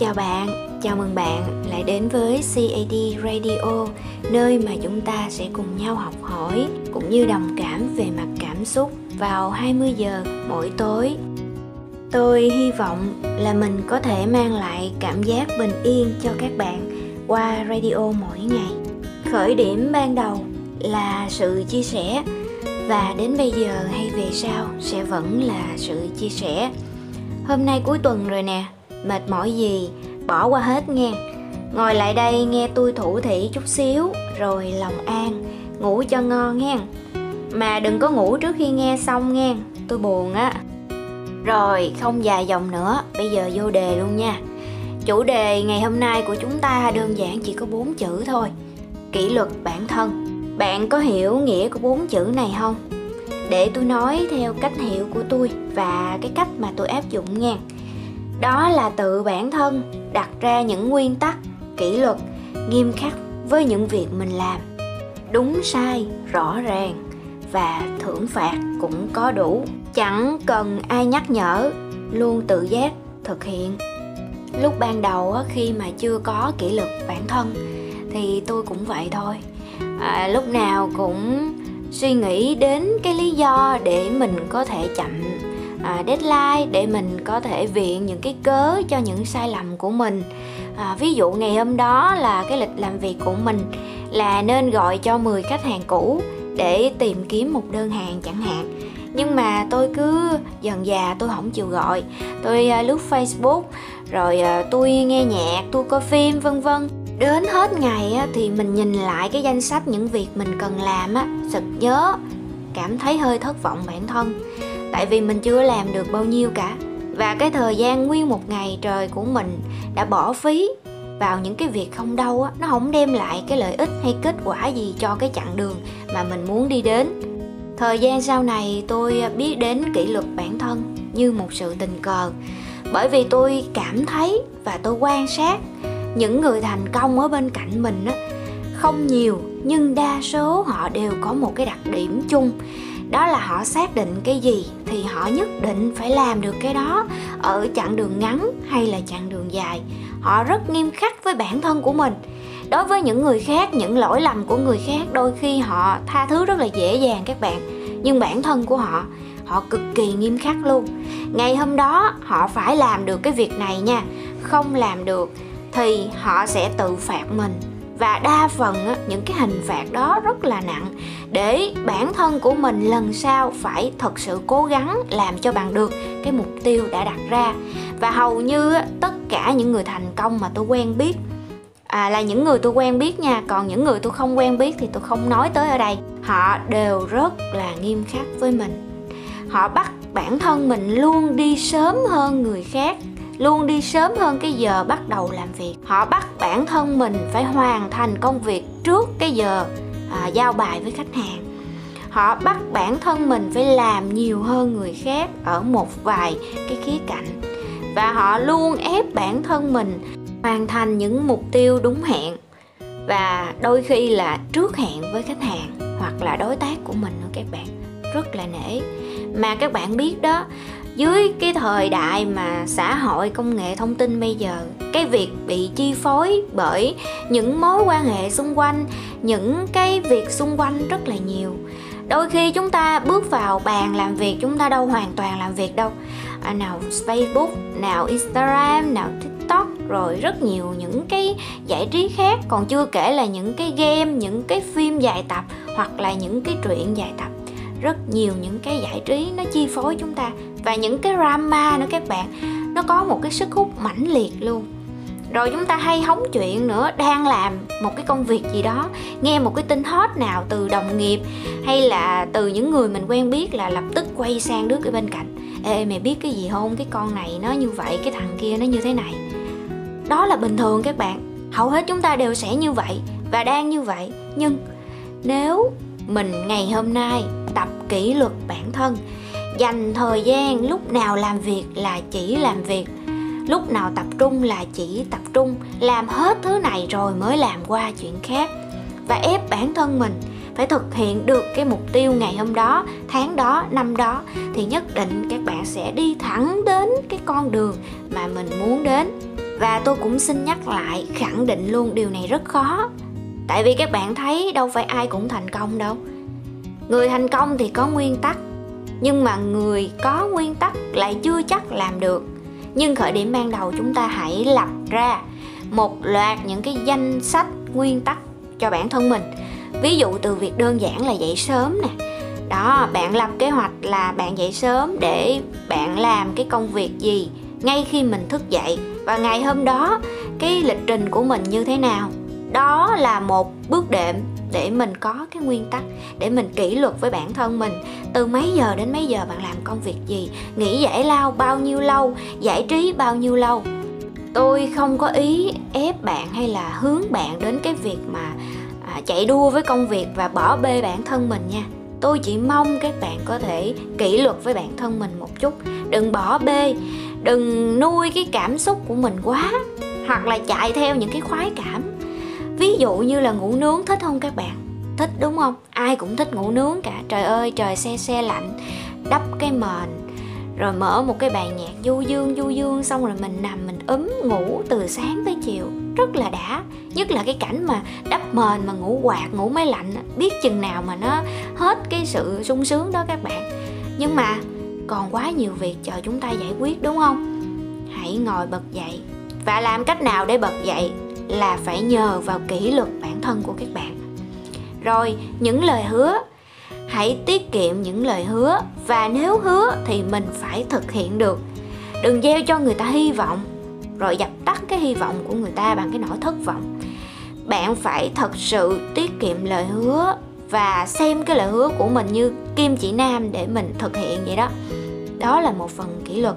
Chào bạn, chào mừng bạn lại đến với CAD Radio, nơi mà chúng ta sẽ cùng nhau học hỏi cũng như đồng cảm về mặt cảm xúc vào 20 giờ mỗi tối. Tôi hy vọng là mình có thể mang lại cảm giác bình yên cho các bạn qua radio mỗi ngày. Khởi điểm ban đầu là sự chia sẻ và đến bây giờ hay về sau sẽ vẫn là sự chia sẻ. Hôm nay cuối tuần rồi nè, mệt mỏi gì? Bỏ qua hết nghe. Ngồi lại đây nghe tôi thủ thỉ chút xíu, rồi lòng an. Ngủ cho ngon nghe. Mà đừng có ngủ trước khi nghe xong nghe. Tôi buồn á. Rồi, không dài dòng nữa. Bây giờ vô đề luôn nha. Chủ đề ngày hôm nay của chúng ta đơn giản chỉ có bốn chữ thôi. Kỷ luật bản thân. Bạn có hiểu nghĩa của bốn chữ này không? Để tôi nói theo cách hiểu của tôi và cái cách mà tôi áp dụng nha đó là tự bản thân đặt ra những nguyên tắc kỷ luật nghiêm khắc với những việc mình làm. Đúng sai rõ ràng và thưởng phạt cũng có đủ. Chẳng cần ai nhắc nhở luôn tự giác thực hiện. Lúc ban đầu khi mà chưa có kỷ luật bản thân thì tôi cũng vậy thôi. À, lúc nào cũng suy nghĩ đến cái lý do để mình có thể chậm à, deadline để mình có thể viện những cái cớ cho những sai lầm của mình. À, ví dụ ngày hôm đó là cái lịch làm việc của mình là nên gọi cho 10 khách hàng cũ để tìm kiếm một đơn hàng chẳng hạn. Nhưng mà tôi cứ dần già tôi không chịu gọi. Tôi uh, lướt facebook rồi uh, tôi nghe nhạc tôi coi phim vân vân. Đến hết ngày á, thì mình nhìn lại cái danh sách những việc mình cần làm á sực nhớ cảm thấy hơi thất vọng bản thân tại vì mình chưa làm được bao nhiêu cả. Và cái thời gian nguyên một ngày trời của mình đã bỏ phí vào những cái việc không đâu á, nó không đem lại cái lợi ích hay kết quả gì cho cái chặng đường mà mình muốn đi đến. Thời gian sau này tôi biết đến kỷ luật bản thân như một sự tình cờ. Bởi vì tôi cảm thấy và tôi quan sát những người thành công ở bên cạnh mình á, không nhiều nhưng đa số họ đều có một cái đặc điểm chung đó là họ xác định cái gì thì họ nhất định phải làm được cái đó ở chặng đường ngắn hay là chặng đường dài. Họ rất nghiêm khắc với bản thân của mình. Đối với những người khác, những lỗi lầm của người khác đôi khi họ tha thứ rất là dễ dàng các bạn. Nhưng bản thân của họ họ cực kỳ nghiêm khắc luôn. Ngày hôm đó, họ phải làm được cái việc này nha. Không làm được thì họ sẽ tự phạt mình và đa phần á, những cái hình phạt đó rất là nặng để bản thân của mình lần sau phải thật sự cố gắng làm cho bằng được cái mục tiêu đã đặt ra. Và hầu như á, tất cả những người thành công mà tôi quen biết à, là những người tôi quen biết nha còn những người tôi không quen biết thì tôi không nói tới ở đây. Họ đều rất là nghiêm khắc với mình. Họ bắt bản thân mình luôn đi sớm hơn người khác luôn đi sớm hơn cái giờ bắt đầu làm việc. Họ bắt bản thân mình phải hoàn thành công việc trước cái giờ à, giao bài với khách hàng. Họ bắt bản thân mình phải làm nhiều hơn người khác ở một vài cái khía cạnh. Và họ luôn ép bản thân mình hoàn thành những mục tiêu đúng hẹn. Và đôi khi là trước hẹn với khách hàng hoặc là đối tác của mình nữa các bạn. Rất là nể. Mà các bạn biết đó dưới cái thời đại mà xã hội công nghệ thông tin bây giờ cái việc bị chi phối bởi những mối quan hệ xung quanh những cái việc xung quanh rất là nhiều. Đôi khi chúng ta bước vào bàn làm việc chúng ta đâu hoàn toàn làm việc đâu. À, nào facebook nào instagram nào tiktok rồi rất nhiều những cái giải trí khác. Còn chưa kể là những cái game những cái phim dài tập hoặc là những cái truyện dài tập rất nhiều những cái giải trí nó chi phối chúng ta và những cái drama nữa các bạn. Nó có một cái sức hút mãnh liệt luôn. Rồi chúng ta hay hóng chuyện nữa, đang làm một cái công việc gì đó, nghe một cái tin hot nào từ đồng nghiệp hay là từ những người mình quen biết là lập tức quay sang đứa ở bên cạnh. Ê, mày biết cái gì không? Cái con này nó như vậy, cái thằng kia nó như thế này. Đó là bình thường các bạn. Hầu hết chúng ta đều sẽ như vậy và đang như vậy. Nhưng nếu mình ngày hôm nay tập kỷ luật bản thân. Dành thời gian lúc nào làm việc là chỉ làm việc, lúc nào tập trung là chỉ tập trung. Làm hết thứ này rồi mới làm qua chuyện khác. Và ép bản thân mình phải thực hiện được cái mục tiêu ngày hôm đó, tháng đó, năm đó, thì nhất định các bạn sẽ đi thẳng đến cái con đường mà mình muốn đến. Và tôi cũng xin nhắc lại, khẳng định luôn, điều này rất khó. Tại vì các bạn thấy đâu phải ai cũng thành công đâu người thành công thì có nguyên tắc, nhưng mà người có nguyên tắc lại chưa chắc làm được. Nhưng khởi điểm ban đầu chúng ta hãy lập ra một loạt những cái danh sách nguyên tắc cho bản thân mình. Ví dụ từ việc đơn giản là dậy sớm nè. Đó, bạn lập kế hoạch là bạn dậy sớm để bạn làm cái công việc gì ngay khi mình thức dậy. Và ngày hôm đó, cái lịch trình của mình như thế nào? Đó là một bước đệm để mình có cái nguyên tắc để mình kỷ luật với bản thân mình. Từ mấy giờ đến mấy giờ bạn làm công việc gì? Nghỉ giải lao bao nhiêu lâu? Giải trí bao nhiêu lâu? Tôi không có ý ép bạn hay là hướng bạn đến cái việc mà à, chạy đua với công việc và bỏ bê bản thân mình nha. Tôi chỉ mong các bạn có thể kỷ luật với bản thân mình một chút. Đừng bỏ bê đừng nuôi cái cảm xúc của mình quá hoặc là chạy theo những cái khoái cảm ví dụ như là ngủ nướng, thích không các bạn? Thích đúng không? Ai cũng thích ngủ nướng cả. Trời ơi, trời xe xe lạnh, đắp cái mền, rồi mở một cái bài nhạc du dương du dương, xong rồi mình nằm, mình ấm ngủ từ sáng tới chiều. Rất là đã. Nhất là cái cảnh mà đắp mền mà ngủ quạt, ngủ máy lạnh biết chừng nào mà nó hết cái sự sung sướng đó các bạn. Nhưng mà còn quá nhiều việc chờ chúng ta giải quyết, đúng không? Hãy ngồi bật dậy. Và làm cách nào để bật dậy? Là phải nhờ vào kỷ luật bản thân của các bạn. Rồi, những lời hứa. Hãy tiết kiệm những lời hứa và nếu hứa thì mình phải thực hiện được. Đừng gieo cho người ta hy vọng, rồi dập tắt cái hy vọng của người ta bằng cái nỗi thất vọng. Bạn phải thật sự tiết kiệm lời hứa và xem cái lời hứa của mình như kim chỉ nam để mình thực hiện vậy đó. Đó là một phần kỷ luật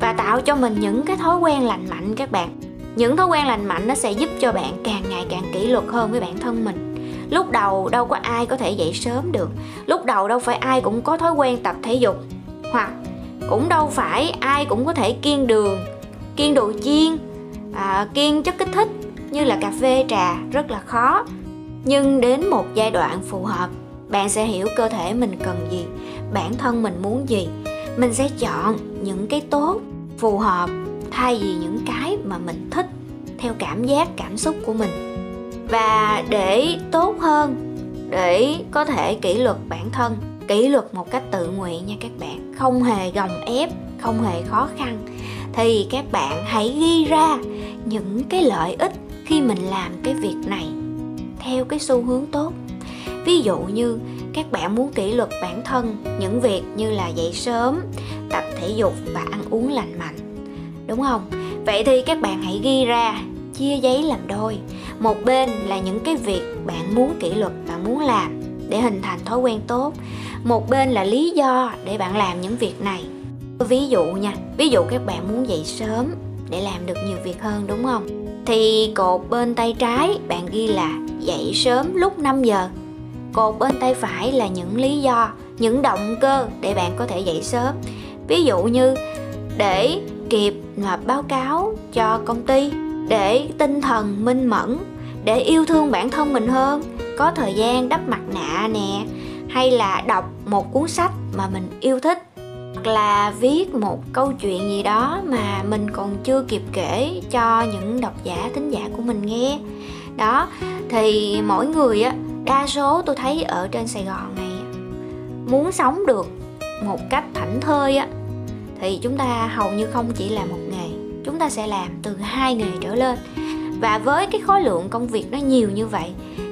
và tạo cho mình những cái thói quen lành mạnh các bạn những thói quen lành mạnh nó sẽ giúp cho bạn càng ngày càng kỷ luật hơn với bản thân mình. Lúc đầu đâu có ai có thể dậy sớm được. Lúc đầu đâu phải ai cũng có thói quen tập thể dục. Hoặc cũng đâu phải ai cũng có thể kiêng đường kiêng đồ chiên à, kiêng chất kích thích như là cà phê trà rất là khó. Nhưng đến một giai đoạn phù hợp bạn sẽ hiểu cơ thể mình cần gì bản thân mình muốn gì. Mình sẽ chọn những cái tốt phù hợp thay vì những cái mà mình thích theo cảm giác, cảm xúc của mình. Và để tốt hơn, để có thể kỷ luật bản thân, kỷ luật một cách tự nguyện nha các bạn. Không hề gồng ép, không hề khó khăn. Thì các bạn hãy ghi ra những cái lợi ích khi mình làm cái việc này theo cái xu hướng tốt. Ví dụ như các bạn muốn kỷ luật bản thân, những việc như là dậy sớm, tập thể dục và ăn uống lành mạnh đúng không? Vậy thì các bạn hãy ghi ra, chia giấy làm đôi. Một bên là những cái việc bạn muốn kỷ luật, bạn muốn làm để hình thành thói quen tốt. Một bên là lý do để bạn làm những việc này. Ví dụ nha, ví dụ các bạn muốn dậy sớm để làm được nhiều việc hơn, đúng không? Thì cột bên tay trái bạn ghi là dậy sớm lúc 5 giờ. Cột bên tay phải là những lý do, những động cơ để bạn có thể dậy sớm. Ví dụ như để kịp là báo cáo cho công ty để tinh thần minh mẫn, để yêu thương bản thân mình hơn, có thời gian đắp mặt nạ nè, hay là đọc một cuốn sách mà mình yêu thích, hoặc là viết một câu chuyện gì đó mà mình còn chưa kịp kể cho những độc giả thính giả của mình nghe. Đó, thì mỗi người á, đa số tôi thấy ở trên sài gòn này, muốn sống được một cách thảnh thơi á thì chúng ta hầu như không chỉ làm một nghề, chúng ta sẽ làm từ hai nghề trở lên. Và với cái khối lượng công việc nó nhiều như vậy,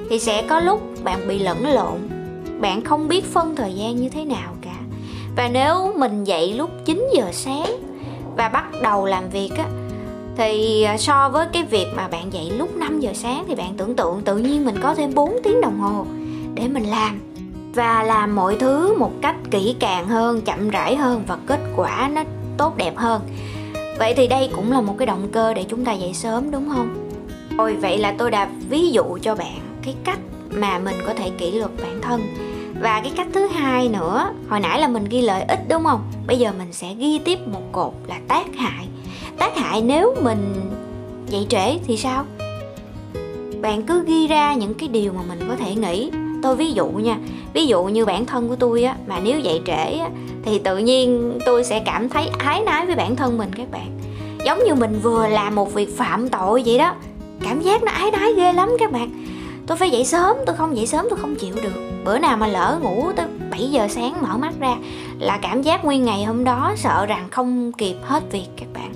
thì sẽ có lúc bạn bị lẫn lộn, bạn không biết phân thời gian như thế nào cả. Và nếu mình dậy lúc 9 giờ sáng và bắt đầu làm việc á, thì à, so với cái việc mà bạn dậy lúc 5 giờ sáng thì bạn tưởng tượng tự nhiên mình có thêm 4 tiếng đồng hồ để mình làm và làm mọi thứ một cách kỹ càng hơn, chậm rãi hơn và kết quả nó tốt đẹp hơn. Vậy thì đây cũng là một cái động cơ để chúng ta dậy sớm, đúng không? Rồi vậy là tôi đã ví dụ cho bạn cái cách mà mình có thể kỷ luật bản thân. Và cái cách thứ hai nữa, hồi nãy là mình ghi lợi ích, đúng không? Bây giờ mình sẽ ghi tiếp một cột là tác hại. Tác hại nếu mình dậy trễ thì sao? Bạn cứ ghi ra những cái điều mà mình có thể nghĩ. Tôi ví dụ nha ví dụ như bản thân của tôi á, mà nếu dậy trễ á, thì tự nhiên tôi sẽ cảm thấy ái nái với bản thân mình các bạn. Giống như mình vừa làm một việc phạm tội vậy đó, cảm giác nó ái nái ghê lắm các bạn. Tôi phải dậy sớm, tôi không dậy sớm tôi không chịu được. Bữa nào mà lỡ ngủ tới 7 giờ sáng mở mắt ra là cảm giác nguyên ngày hôm đó sợ rằng không kịp hết việc các bạn.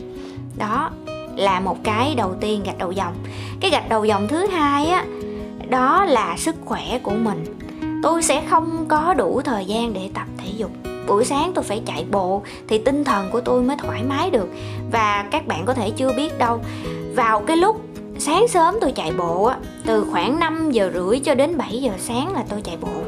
Đó là một cái đầu tiên gạch đầu dòng. Cái gạch đầu dòng thứ hai á, đó là sức khỏe của mình tôi sẽ không có đủ thời gian để tập thể dục. Buổi sáng tôi phải chạy bộ thì tinh thần của tôi mới thoải mái được. Và các bạn có thể chưa biết đâu, vào cái lúc sáng sớm tôi chạy bộ á, từ khoảng 5 giờ rưỡi cho đến 7 giờ sáng là tôi chạy bộ.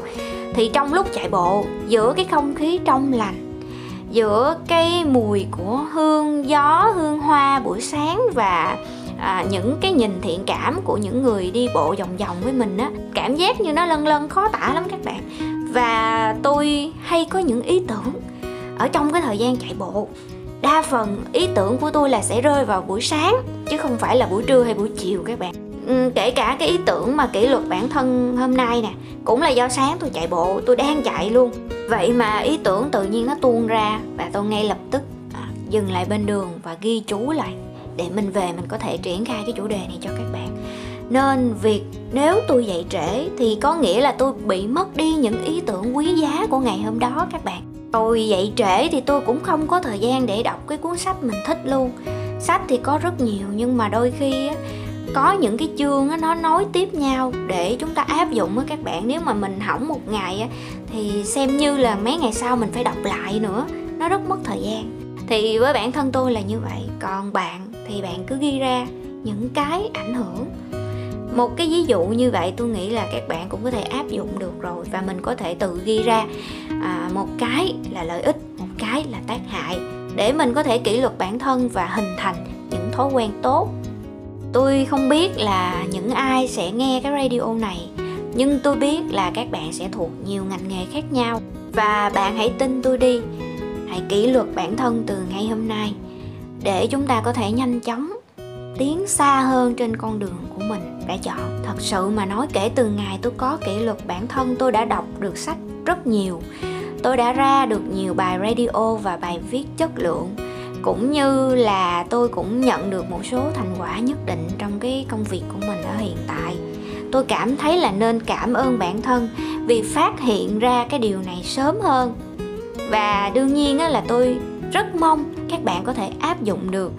Thì trong lúc chạy bộ, giữa cái không khí trong lành, giữa cái mùi của hương gió, hương hoa buổi sáng và à, những cái nhìn thiện cảm của những người đi bộ vòng vòng với mình á cảm giác như nó lân lân khó tả lắm các bạn. Và tôi hay có những ý tưởng ở trong cái thời gian chạy bộ. Đa phần ý tưởng của tôi là sẽ rơi vào buổi sáng chứ không phải là buổi trưa hay buổi chiều các bạn. Ừ, kể cả cái ý tưởng mà kỷ luật bản thân hôm nay nè cũng là do sáng tôi chạy bộ tôi đang chạy luôn. Vậy mà ý tưởng tự nhiên nó tuôn ra và tôi ngay lập tức à, dừng lại bên đường và ghi chú lại để mình về mình có thể triển khai cái chủ đề này cho các bạn. Nên việc nếu tôi dậy trễ thì có nghĩa là tôi bị mất đi những ý tưởng quý giá của ngày hôm đó các bạn. Tôi dậy trễ thì tôi cũng không có thời gian để đọc cái cuốn sách mình thích luôn. Sách thì có rất nhiều nhưng mà đôi khi á, có những cái chương á, nó nối tiếp nhau để chúng ta áp dụng với các bạn. Nếu mà mình hỏng một ngày á, thì xem như là mấy ngày sau mình phải đọc lại nữa. Nó rất mất thời gian. Thì với bản thân tôi là như vậy. Còn bạn? Thì bạn cứ ghi ra những cái ảnh hưởng. Một cái ví dụ như vậy tôi nghĩ là các bạn cũng có thể áp dụng được rồi và mình có thể tự ghi ra à, một cái là lợi ích một cái là tác hại để mình có thể kỷ luật bản thân và hình thành những thói quen tốt. Tôi không biết là những ai sẽ nghe cái radio này nhưng tôi biết là các bạn sẽ thuộc nhiều ngành nghề khác nhau. Và bạn hãy tin tôi đi hãy kỷ luật bản thân từ ngày hôm nay để chúng ta có thể nhanh chóng tiến xa hơn trên con đường của mình. Đã chọn. Thật sự mà nói, kể từ ngày tôi có kỷ luật bản thân, tôi đã đọc được sách rất nhiều. Tôi đã ra được nhiều bài radio và bài viết chất lượng. Cũng như là tôi cũng nhận được một số thành quả nhất định trong cái công việc của mình ở hiện tại. Tôi cảm thấy là nên cảm ơn bản thân vì phát hiện ra cái điều này sớm hơn. Và đương nhiên là tôi rất mong các bạn có thể áp dụng được.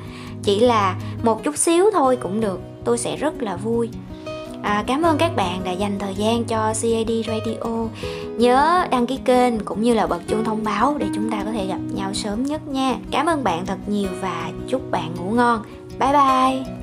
Chỉ là một chút xíu thôi cũng được tôi sẽ rất là vui. À, cảm ơn các bạn đã dành thời gian cho CAD Radio. Nhớ đăng ký kênh cũng như là bật chuông thông báo để chúng ta có thể gặp nhau sớm nhất nha. Cảm ơn bạn thật nhiều và chúc bạn ngủ ngon. Bye bye!